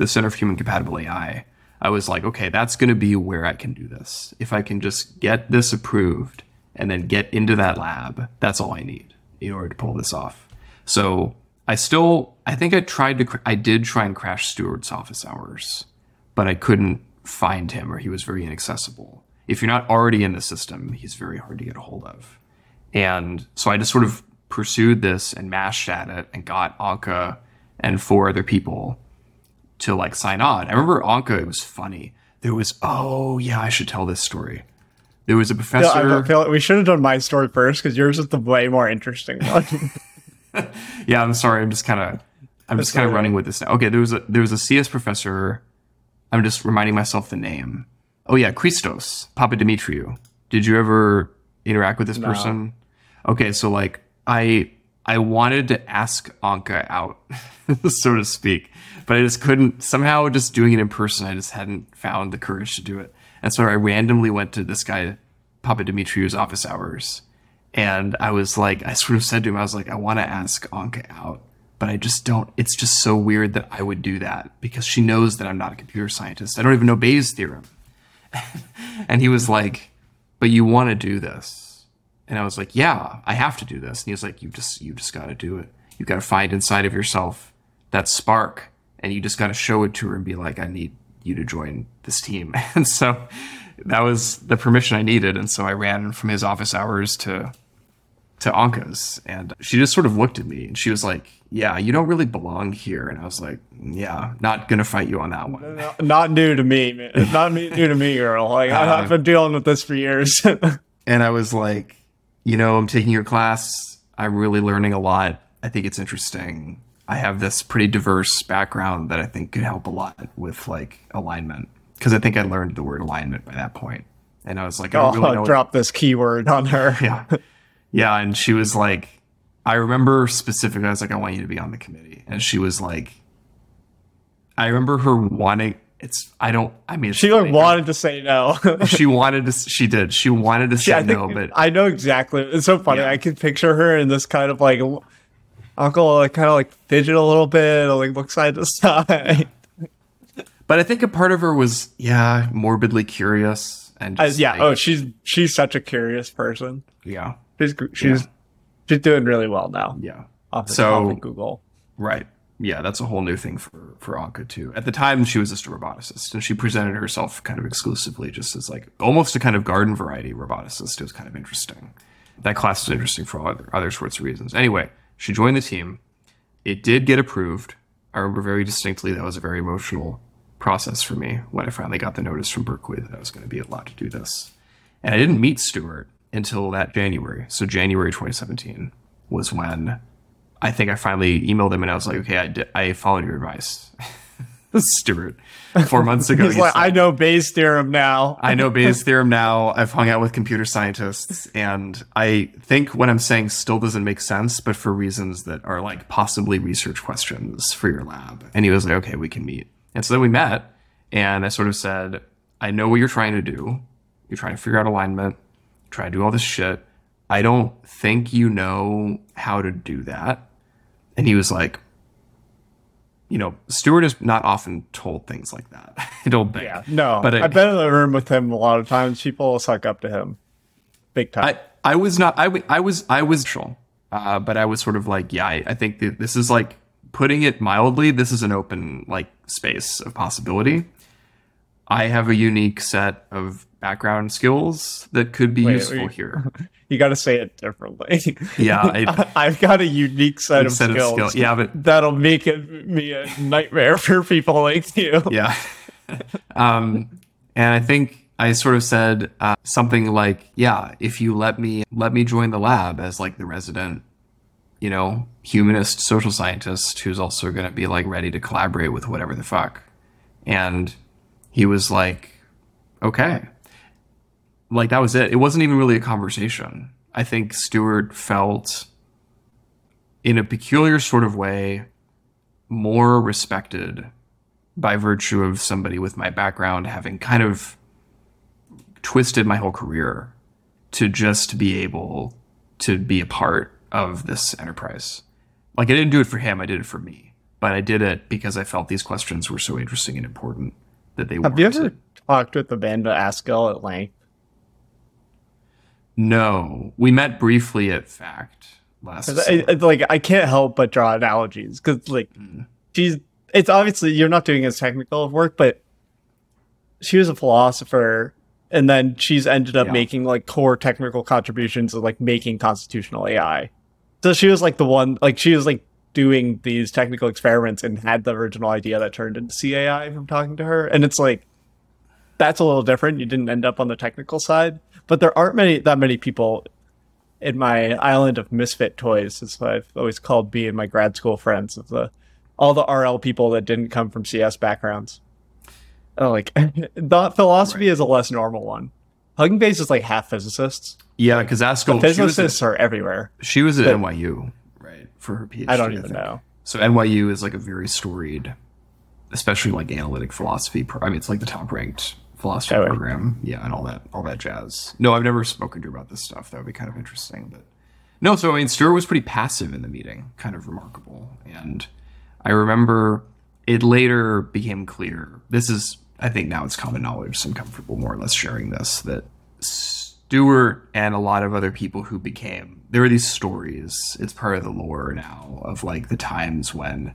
the Center for Human Compatible AI, I was like, okay, that's going to be where I can do this. If I can just get this approved and then get into that lab, that's all I need in order to pull this off. So I still, I think I tried to, I did try and crash Stuart's office hours, but I couldn't find him or he was very inaccessible. If you're not already in the system, he's very hard to get a hold of. And so I just sort of pursued this and mashed at it and got Anca and four other people to like sign on. I remember Anca, it was funny. There was, oh yeah, I should tell this story. There was a professor. I feel we should have done my story first because yours is the way more interesting one. *laughs* *laughs* yeah, I'm sorry. I'm just kind of, I'm just kind of running with this now. Okay, there was a there was a CS professor. I'm just reminding myself the name. Oh yeah, Christos Papadimitriou. Did you ever interact with this person? Okay, so like I I wanted to ask Anca out, *laughs* so to speak, but I just couldn't. Somehow, just doing it in person, I just hadn't found the courage to do it. And so I randomly went to this guy, Papadimitriou's office hours, and I was like, I sort of said to him, I was like, I want to ask Anca out, but I just don't. It's just so weird that I would do that because she knows that I'm not a computer scientist. I don't even know Bayes' theorem. *laughs* and he was like, but you want to do this. And I was like, yeah, I have to do this. And he was like, you just, you just got to do it. You got to find inside of yourself that spark and you just got to show it to her and be like, I need you to join this team. *laughs* And so that was the permission I needed. And so I ran from his office hours to, to Anca's and she just sort of looked at me and she was like, yeah, you don't really belong here. And I was like, yeah, not going to fight you on that one. Not new to me, man. Not new to me, girl. Like I- I've *laughs* been dealing with this for years. *laughs* and I was like, you know, I'm taking your class. I'm really learning a lot. I think it's interesting. I have this pretty diverse background that I think could help a lot with like alignment because I think I learned the word alignment by that point. And I was like, I oh, really know. what- drop this keyword on her. *laughs* yeah, yeah. And she was like, I remember specifically. I was like, I want you to be on the committee, and she was like, I remember her wanting. It's I don't. I mean, She funny. wanted to say no. *laughs* She wanted to. She did. She wanted to say Yeah, I no, but I know exactly. It's so funny. Yeah. I can picture her in this kind of like uncle, like kind of like fidget a little bit, or like look side to *laughs* side. But I think a part of her was, yeah, morbidly curious and Uh, yeah. like, Oh, she's she's such a curious person. yeah, She's she's she's doing really well now. yeah. Off So- Google. Right. Yeah, that's a whole new thing for for Anca too. At the time, she was just a roboticist, and she presented herself kind of exclusively just as like almost a kind of garden variety roboticist. It was kind of interesting. That class was interesting for all other other sorts of reasons. Anyway, she joined the team. It did get approved. I remember very distinctly that was a very emotional process for me when I finally got the notice from Berkeley that I was going to be allowed to do this. And I didn't meet Stuart until that January. So January 2017 was when I think I finally emailed him and I was like, okay, I, did, I followed your advice. *laughs* Stuart, four months ago. He's like, said- I know Bayes' theorem now. I know Bayes' theorem now. I've hung out with computer scientists, and I think what I'm saying still doesn't make sense, but for reasons that are like possibly research questions for your lab. And he was like, okay, we can meet. And so then we met, and I sort of said, I know what you're trying to do. You're trying to figure out alignment, try to do all this shit. I don't think you know how to do that. And he was like, you know, Stuart is not often told things like that. I don't think. Yeah, no. But it- I've been in the room with him a lot of times. People suck up to him, big time. I, I was not I, I was I was uh, but I was sort of like yeah I, I think that this is like putting it mildly this is an open like space of possibility I have a unique set of background skills that could be Wait, useful wait. here *laughs* you got to say it differently. yeah I, *laughs* I've got a unique set of set of skills. skills yeah but That'll make it me a nightmare for people like you. yeah um and i think i sort of said uh, something like yeah if you let me let me join the lab as like the resident you know humanist social scientist who's also going to be like ready to collaborate with whatever the fuck and he was like okay like that was it it wasn't even really a conversation i think stuart felt in a peculiar sort of way more respected by virtue of somebody with my background having kind of twisted my whole career to just be able to be a part of this enterprise. Like I didn't do it for him, I did it for me. But I did it because I felt these questions were so interesting and important that they Have you ever talked with the band Amanda Askell at length? No. We met briefly at FAccT last. I, I- like I can't help but draw analogies because like Mm. she's it's obviously you're not doing as technical of work, but she was a philosopher, and then she's ended up Yeah. making like core technical contributions of like making constitutional AI. So she was like the one like she was like doing these technical experiments and had the original idea that turned into CAI from talking to her, and it's like that's a little different. You didn't end up on the technical side, but there aren't many that many people in my island of misfit toys, is what I've always called being my grad school friends of the all the RL people that didn't come from CS backgrounds. Oh, like *laughs* the philosophy is a less normal one. Hugging Face is like half physicists. yeah, because Askell Physicists at, are everywhere. she was at but- NYU, right, for her PhD. I don't even think. know. So NYU is like a very storied, especially like analytic philosophy. Pro- I mean, it's like the top ranked philosophy Oh, right. program. Yeah, and all that, all that jazz. No, I've never spoken to her about this stuff. That would be kind of interesting. But no, so I mean, Stuart was pretty passive in the meeting, kind of remarkable. And I remember it later became clear. This is, I think, now it's common knowledge. So I'm comfortable more or less sharing this that Stuart and a lot of other people who became there are these stories. It's part of the lore now of like the times when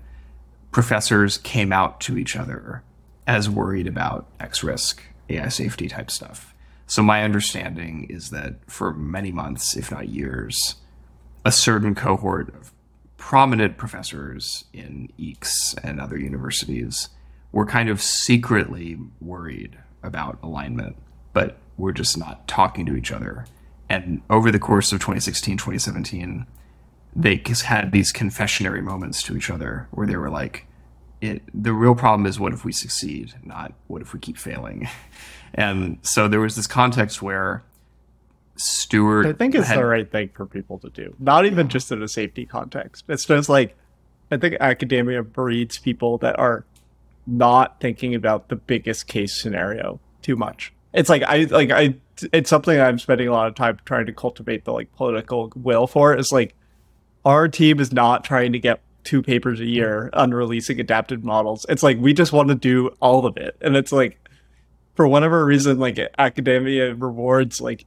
professors came out to each other as worried about X risk, AI safety type stuff. So my understanding is that for many months, if not years, a certain cohort of prominent professors in EECS and other universities were kind of secretly worried about alignment, but were just not talking to each other. And over the course of 2016, 2017, they had these confessionary moments to each other where they were like, it, the real problem is what if we succeed, not what if we keep failing. *laughs* And so there was this context where Stuart I think it's had- the right thing for people to do. Not even just in a safety context. It's just like I think academia breeds people that are not thinking about the biggest case scenario too much. It's like I like I it's something I'm spending a lot of time trying to cultivate the like political will for. Is like our team is not trying to get two papers a year on releasing adapted models. It's like we just want to do all of it. And it's like for whatever reason, like academia rewards like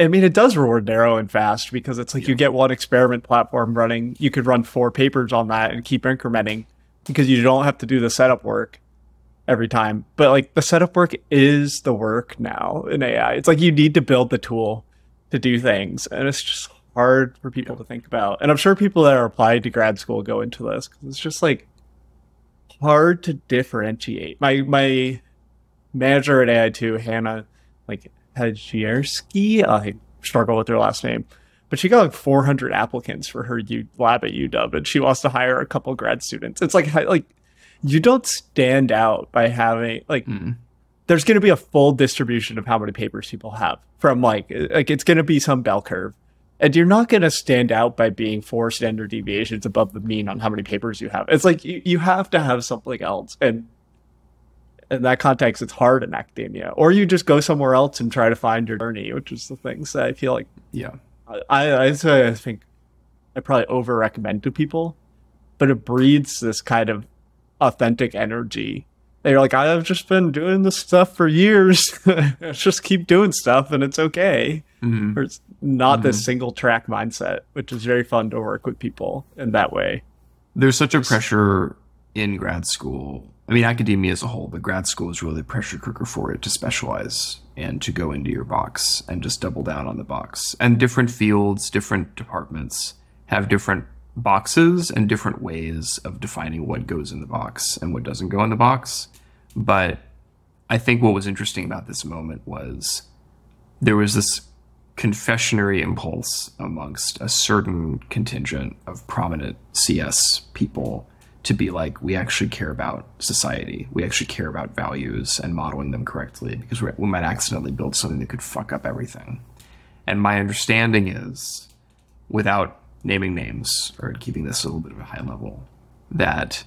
I mean, it does reward narrow and fast because it's like you get one experiment platform running. You could run four papers on that and keep incrementing because you don't have to do the setup work every time. But like the setup work is the work now in AI. It's like you need to build the tool to do things, and it's just hard for people to think about. And I'm sure people that are applying to grad school go into this because it's just like hard to differentiate. My my manager at AI2, Hanna, like Hajishirzi, I struggle with her last name, but she got like 400 applicants for her U- lab at UW, and she wants to hire a couple grad students. It's like like you don't stand out by having like Mm. there's going to be a full distribution of how many papers people have from like like it's going to be some bell curve. And you're not going to stand out by being four standard deviations above the mean on how many papers you have. It's like you, you have to have something else. And in that context, it's hard in academia. Or you just go somewhere else and try to find your journey, which is the things that I feel like Yeah. I, I, I think I probably over recommend to people, but it breeds this kind of authentic energy. And you're like, I've just been doing this stuff for years. *laughs* just keep doing stuff and it's okay. Mhm. Or it's not this single track mindset, which is very fun to work with people in that way. There's such a pressure in grad school. I mean, academia as a whole, but grad school is really the pressure cooker for it to specialize and to go into your box and just double down on the box. And different fields, different departments have different boxes and different ways of defining what goes in the box and what doesn't go in the box. But I think what was interesting about this moment was there was this confessionary impulse amongst a certain contingent of prominent CS people to be like, we actually care about society. We actually care about values and modeling them correctly because we might accidentally build something that could fuck up everything. And my understanding is, without naming names or keeping this a little bit of a high level, that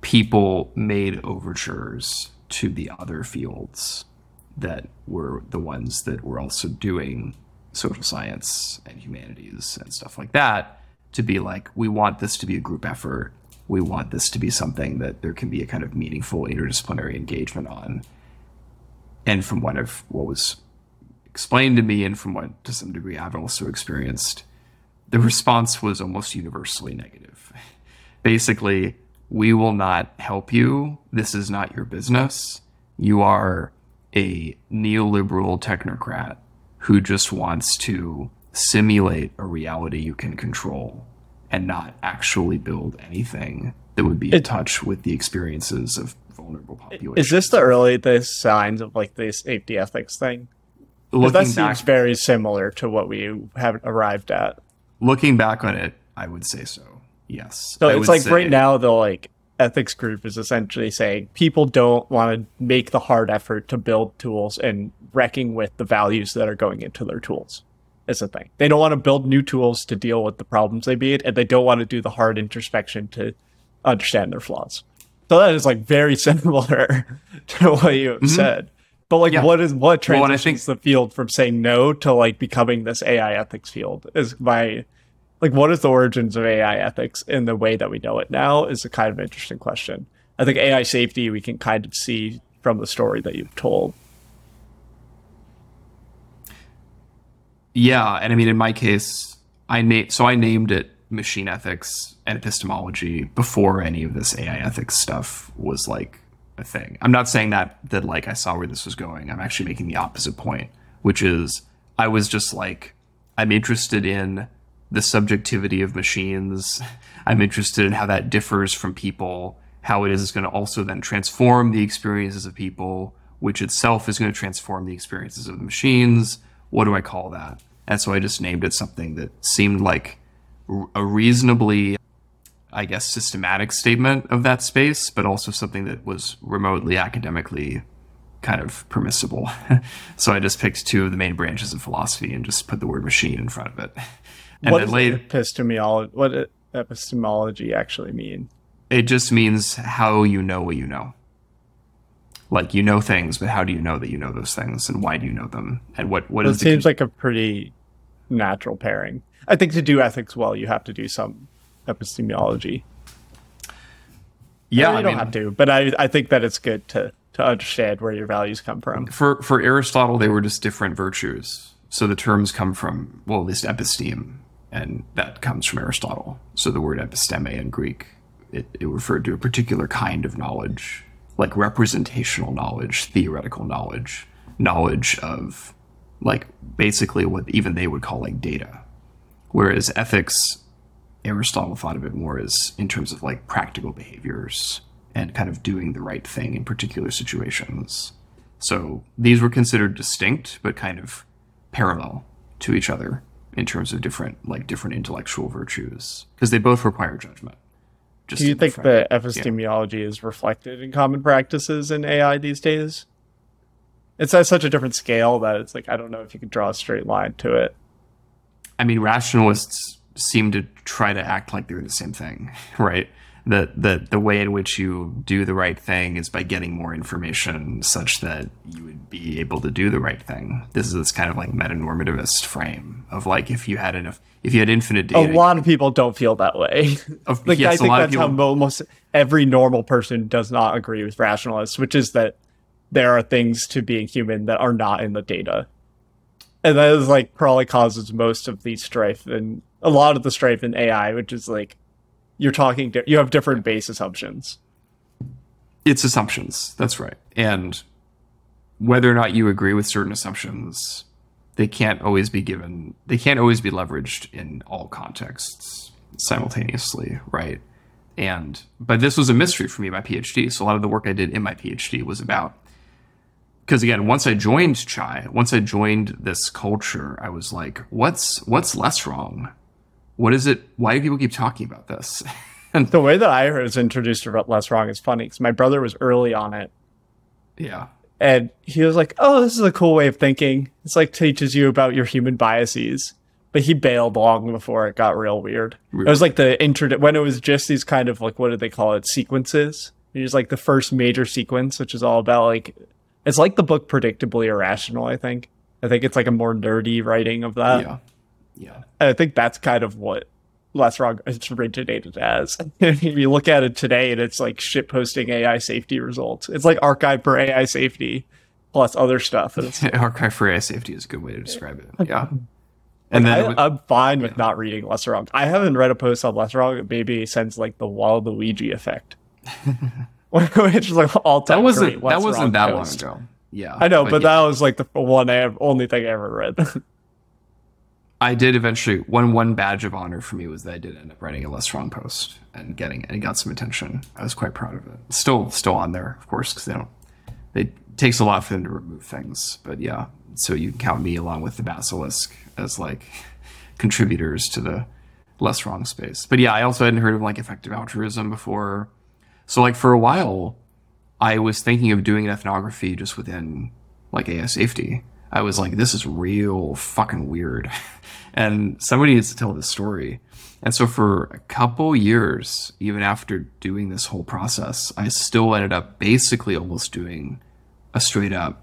people made overtures to the other fields that were the ones that were also doing social science and humanities and stuff like that to be like, we want this to be a group effort. We want this to be something that there can be a kind of meaningful interdisciplinary engagement on. And from what I've what was explained to me and from what to some degree I've also experienced, the response was almost universally negative. Basically, we will not help you. This is not your business. You are a neoliberal technocrat who just wants to simulate a reality you can control and not actually build anything that would be in It- touch with the experiences of vulnerable populations. Is this the early the signs of like the safety ethics thing? looking that seems back? very similar to what we have arrived at. Looking back on it, I would say so. Yes. So I it's like say- right now the like ethics group is essentially saying people don't want to make the hard effort to build tools and wrecking with the values that are going into their tools. Is the thing. They don't want to build new tools to deal with the problems they beat, and they don't want to do the hard introspection to understand their flaws. So that is like very *laughs* similar to what you have said. But like. Yeah. what is what Well, and I transitions the field from saying no to like becoming this AI ethics field? Is my like what is the origins of AI ethics in the way that we know it now is a kind of interesting question. I think AI safety we can kind of see from the story that you've told. Yeah, and I mean, in my case, I na- so I named it machine ethics and epistemology before any of this AI ethics stuff was like a thing. I'm not saying that that like I saw where this was going. I'm actually making the opposite point, which is I was just like I'm interested in the subjectivity of machines. I'm interested in how that differs from people, how it is going to also then transform the experiences of people, which itself is going to transform the experiences of the machines. What do I call that? And so I just named it something that seemed like a reasonably, I guess, systematic statement of that space, but also something that was remotely academically kind of permissible. *laughs* so I just picked two of the main branches of philosophy and just put the word machine in front of it. And what does later, epistemology what epistemology actually mean? it just means how you know what you know. Like you know things, but how do you know that you know those things, and why do you know them, and what what It is the seems like a pretty natural pairing. I think to do ethics well, you have to do some epistemology. yeah? You I don't mean, have to, but I, I think that it's good to to understand where your values come from. for for Aristotle, they were just different virtues. So the terms come from well, at least episteme, and that comes from Aristotle. So the word episteme in Greek, it, it referred to a particular kind of knowledge, like representational knowledge, theoretical knowledge, knowledge of like basically what even they would call like data. Whereas ethics, Aristotle thought of it more as in terms of like practical behaviors and kind of doing the right thing in particular situations. So these were considered distinct, but kind of parallel to each other in terms of different, like different intellectual virtues, because they both require judgment. Do you think that epistemology is reflected in common practices in AI these days? It's at such a different scale that it's like I don't know if you could draw a straight line to it. I mean, rationalists seem to try to act like they're the same thing, *laughs* right? The, the the way in which you do the right thing is by getting more information such that you would be able to do the right thing. This is this kind of like metanormativist frame of like if you had enough, if you had infinite data. A lot of people don't feel that way. Of- *laughs* like yes, I think that's how almost every normal person does not agree with rationalists, which is that there are things to being human that are not in the data. And that is like probably causes most of the strife and a lot of the strife in AI, which is like you're talking, you have different base assumptions. it's assumptions. That's right. And whether or not you agree with certain assumptions, they can't always be given, they can't always be leveraged in all contexts simultaneously, right? And, but this was a mystery for me, my PhD. So a lot of the work I did in my PhD was about, because again, once I joined CHAI, once I joined this culture, I was like, what's, what's less wrong? What is it? Why do people keep talking about this? *laughs* and The way that I was introduced to Less Wrong is funny because my brother was early on it yeah, and he was like, "Oh, this is a cool way of thinking. It's like teaches you about your human biases." But he bailed long before it got real weird. It was like the intro when it was just these kind of like what did they call it sequences. It was like the first major sequence, which is all about like it's like the book Predictably Irrational. I think. I think it's like a more nerdy writing of that. yeah, yeah. And I think that's kind of what Less Wrong it's originated as. *laughs* if you look at it today, and it's like shit posting AI safety results. It's like arXiv for AI safety plus other stuff. *laughs* arXiv for AI safety is a good way to describe it. *laughs* Yeah. And then, I, I'm fine with not reading Less Wrong. I haven't read a post on Less Wrong maybe since like the Waluigi effect, *laughs* which is like all time. that wasn't that wasn't that long ago. Yeah, I know, but, yeah, that was like the one I have, only thing I ever read. *laughs* I did eventually. One one badge of honor for me was that I did end up writing a less strong post and getting and it got some attention. I was quite proud of it. Still still on there, of course, because they don't. It takes a lot for them to remove things, but yeah. So you can count me along with the basilisk as like *laughs* contributors to the less wrong space. But yeah, I also hadn't heard of like effective altruism before. So like for a while, I was thinking of doing an ethnography just within like AI safety. I was like, this is real fucking weird. *laughs* and somebody needs to tell this story. And so for a couple years, even after doing this whole process, I still ended up basically almost doing a straight up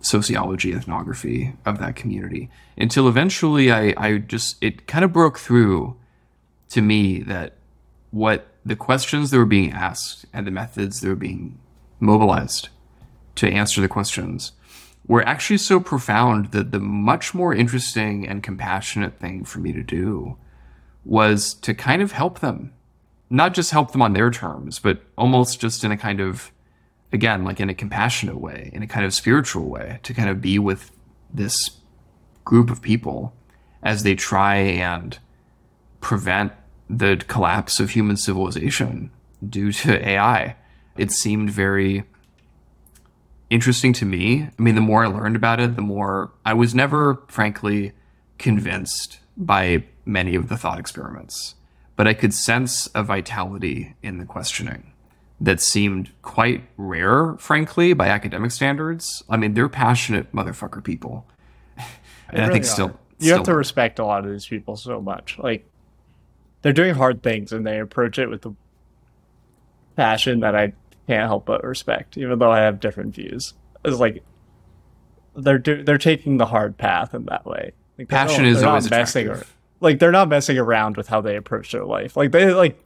sociology ethnography of that community until eventually I, I just, it kind of broke through to me that what the questions that were being asked and the methods that were being mobilized to answer the questions were actually so profound that the much more interesting and compassionate thing for me to do was to kind of help them. Not just help them on their terms, but almost just in a kind of, again, like in a compassionate way, in a kind of spiritual way, to kind of be with this group of people as they try and prevent the collapse of human civilization due to *laughs* AI. It seemed very interesting to me. I mean, the more I learned about it, the more I was never, frankly, convinced by many of the thought experiments, but I could sense a vitality in the questioning that seemed quite rare, frankly, by academic standards. I mean, they're passionate motherfucker people. *laughs* And I think are. still, you have still to respect a lot of these people so much. Like they're doing hard things and they approach it with the passion that I can't help but respect, even though I have different views. It's like they're do- they're taking the hard path in that way. Like, passion is always messing ar- like they're not messing around with how they approach their life. Like they like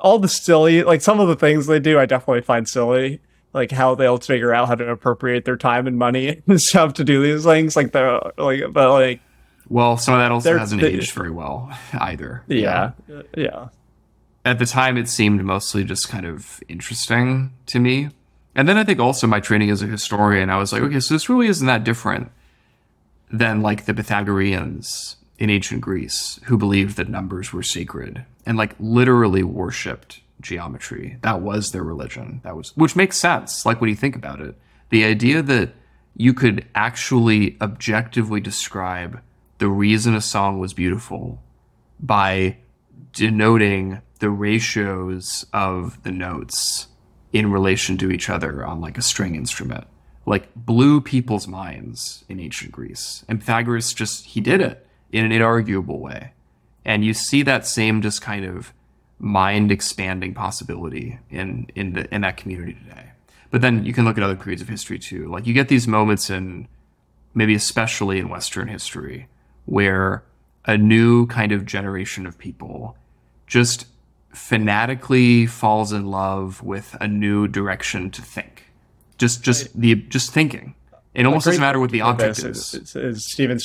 all the silly like some of the things they do I definitely find silly. Like how they'll figure out how to appropriate their time and money *laughs* and stuff to do these things. Like they're like but like Well, some of that also They're- hasn't they- aged very well either. yeah. Yeah. At the time, it seemed mostly just kind of interesting to me. And then I think also my training as a historian, I was like, okay, so this really isn't that different than like the Pythagoreans in ancient Greece who believed that numbers were sacred and like literally worshipped geometry. That was their religion. That was, which makes sense. Like when you think about it, the idea that you could actually objectively describe the reason a song was beautiful by denoting the ratios of the notes in relation to each other on like a string instrument like blew people's minds in ancient greece. And pythagoras just he did it in an inarguable way. And you see that same just kind of mind expanding possibility in in the in that community today. But then you can look at other periods of history too. Like you get these moments in maybe especially in Western history where a new kind of generation of people just fanatically falls in love with a new direction to think. Just just the just thinking. It almost doesn't matter what the object is. Is, is Steven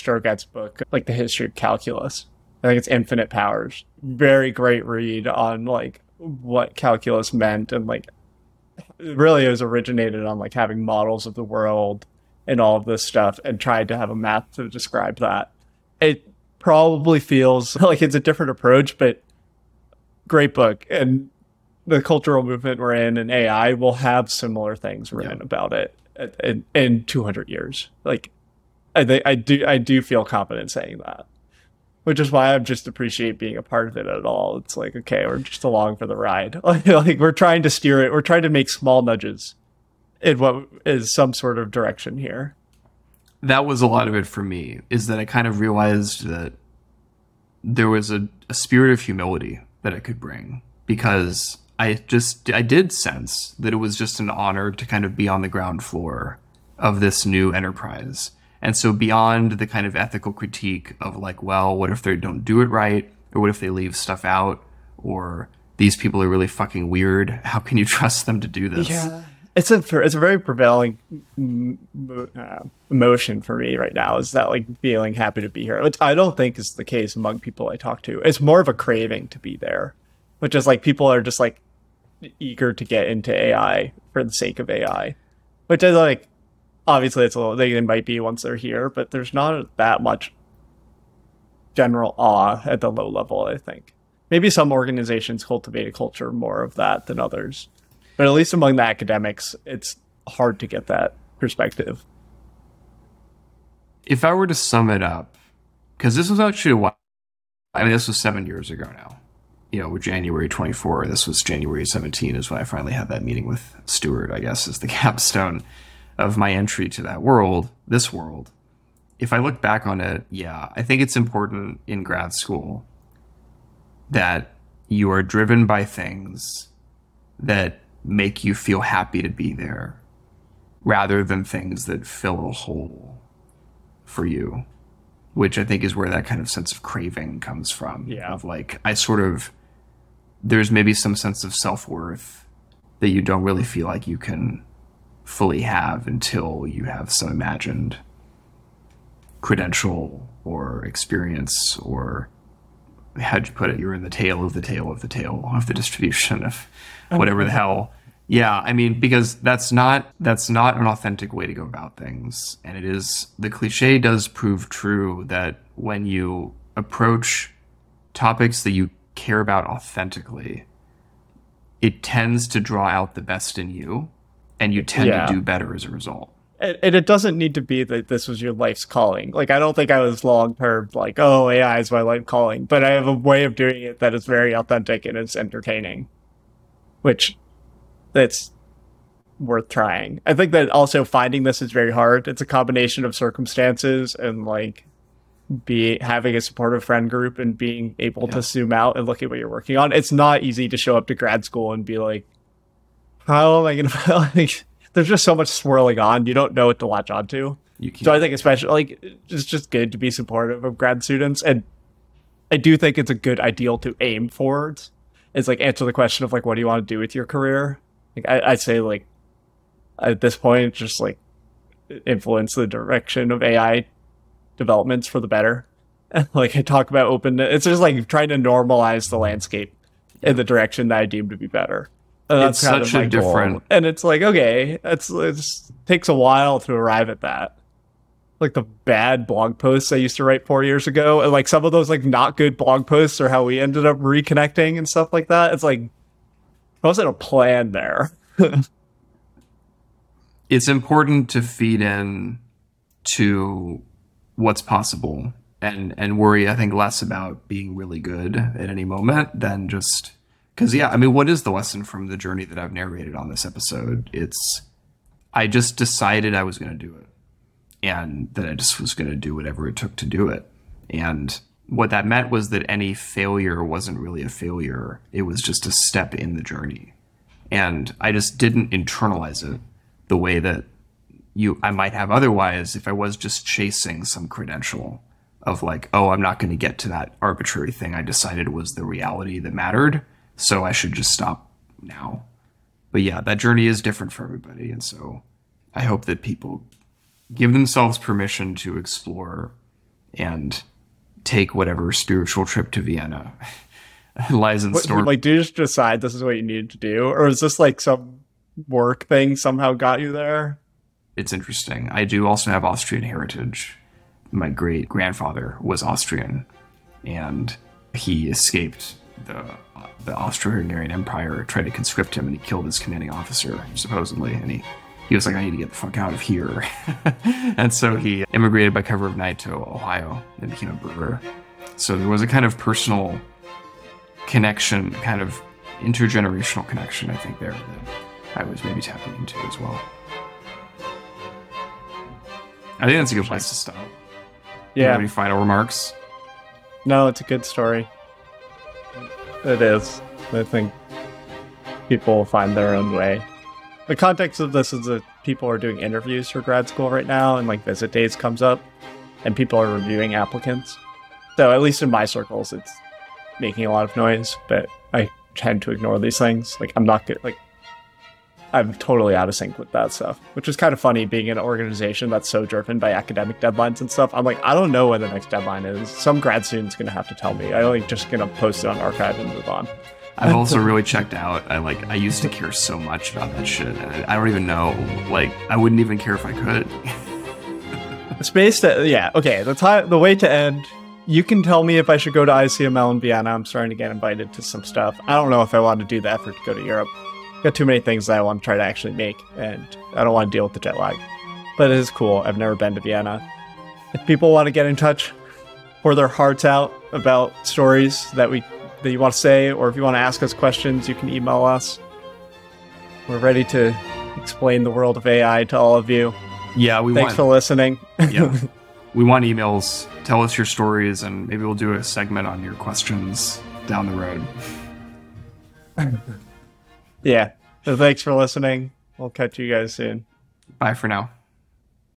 book, like the history of calculus. I think it's Infinite Powers. Very great read on like what calculus meant and like really it was originated on like having models of the world and all of this stuff and tried to have a math to describe that. It probably feels *laughs* like it's a different approach, but great book. And the cultural movement we're in and AI will have similar things written yeah. about it in, in 200 years. Like, I, I do, I do feel confident saying that, which is why I just appreciate being a part of it at all. It's like, okay, we're just along for the ride. *laughs* like, we're trying to steer it. We're trying to make small nudges in what is some sort of direction here. That was a lot of it for me, is that I kind of realized that there was a, a spirit of humility that I could bring because I just I did sense that it was just an honor to kind of be on the ground floor of this new enterprise. And so beyond the kind of ethical critique of like, well, what if they don't do it right? Or what if they leave stuff out? Or these people are really fucking weird. How can you *laughs* trust them to do this? Yeah. It's a it's a very prevailing uh, emotion for me right now. Is that like feeling happy to be here? Which I don't think is the case among people I talk to. It's more of a craving to be there, which is like people are just like eager to get into AI for the sake of AI, which is like obviously it's a little they might be once they're here, but there's not that much general awe at the low level. I think maybe some organizations cultivate a culture more of that than others, but at least among the academics, it's hard to get that perspective. If I were to sum it up, because this was actually a while, I mean, this was seven years ago now you know, January 24, this was January 17 is when I finally had that meeting with Stuart, I guess, is the *laughs* capstone of my entry to that world, this world. If I look back on it, yeah, I think it's important in grad school that you are driven by things that make you feel happy to be there rather than things that fill a hole for you which I think is where that kind of sense of craving comes from. Yeah. Of like, I sort of there's maybe some sense of self worth that you don't really feel like you can fully have until you have some imagined credential or experience or how'd you put it? You're in the tail of the tail of the tail of the distribution of whatever the hell. Yeah, I mean, because that's not that's not an authentic way to go about things. And it is the cliche does prove true that when you approach topics that you care about authentically, it tends to draw out the best in you and you tend yeah. to do better as a result. And, and it doesn't need to be that this was your life's calling. Like, I don't think I was long term like, oh, AI is my life calling, but I have a way of doing it that is very authentic and it's entertaining, which that's worth trying. I think that also finding this is very hard. It's a combination of circumstances and like be having a supportive friend group and being able yeah. to zoom out and look at what you're working on. It's not easy to show up to grad school and be like, how am I going *laughs* to like, there's just so much swirling on. You don't know what to latch onto. So I think especially like it's just good to be supportive of grad students. And I do think it's a good ideal to aim for. It's like answer the question of like, what do you want to do with your career? Like I, I'd say like at this point, just like influence the direction of AI developments for the better. *laughs* like I talk about open, it's just like trying to normalize the landscape in the direction that I deem to be better. And it's such a different, goal. and it's like okay, it's it takes a while to arrive at that. Like the bad blog posts I used to write four years ago, and like some of those like not good blog posts or how we ended up reconnecting and stuff like that. It's like I wasn't a plan there. *laughs* it's important to feed in to what's possible and and worry I think less about being really good at any moment than just because yeah I mean what is the lesson from the journey that I've narrated on this episode it's I just decided I was going to do it and that I just was going to do whatever it took to do it. And what that meant was that any failure wasn't really a failure. It was just a step in the journey. And I just didn't internalize it the way that you I might have otherwise if I was just chasing some credential of like, oh, I'm not going to get to that arbitrary thing I decided was the reality that mattered, so I should just stop now. But yeah, that journey is different for everybody, and so I hope that people give themselves permission to explore and take whatever spiritual trip to Vienna *laughs* lies in store. like, do you just decide this is what you needed to do, or is this like some work thing somehow got you there? it's interesting. I do also have Austrian heritage. My great grandfather was Austrian, and he escaped the the Austro-Hungarian Empire. Tried to conscript him, and he killed his commanding officer, supposedly. And he he was like, "I need to get the fuck out of here," *laughs* and so he immigrated by cover of night to Ohio and became a brewer. So there was a kind of personal connection, kind of intergenerational connection, I think there that I was maybe tapping into as well. I think that's a good place to stop. Yeah, Any final remarks? no, it's a good story. It is. I think people find their own way. The context of this is that people are doing interviews for grad school right now, and like visit days comes up, and people are reviewing applicants. So at least in my circles, it's making a lot of noise. But I tend to ignore these things. Like I'm not good. Like I'm totally out of sync with that stuff, which is kind of funny being in an organization that's so driven by academic deadlines and stuff. I'm like, I don't know when the next deadline is. Some grad student's gonna have to tell me. I like just gonna post it on arXiv and move on. I've also really checked out. I like I used to care so much about that shit, and I don't even know. Like I wouldn't even care if I could. *laughs* Space to yeah, okay. The time the way to end. You can tell me if I should go to ICML in Vienna. I'm starting to get invited to some stuff. I don't know if I want to do the effort to go to Europe. Got too many things that I want to try to actually make, and I don't want to deal with the jet lag. But it is cool. I've never been to Vienna. If people want to get in touch, pour their hearts out about stories that we that you want to say, or if you want to ask us questions, you can email us. We're ready to explain the world of AI to all of you. Yeah, we Thanks want. for listening. yeah, *laughs* we want emails. Tell us your stories, and maybe we'll do a segment on your questions down the road. *laughs* Yeah. So thanks for listening. We'll catch you guys soon. Bye for now.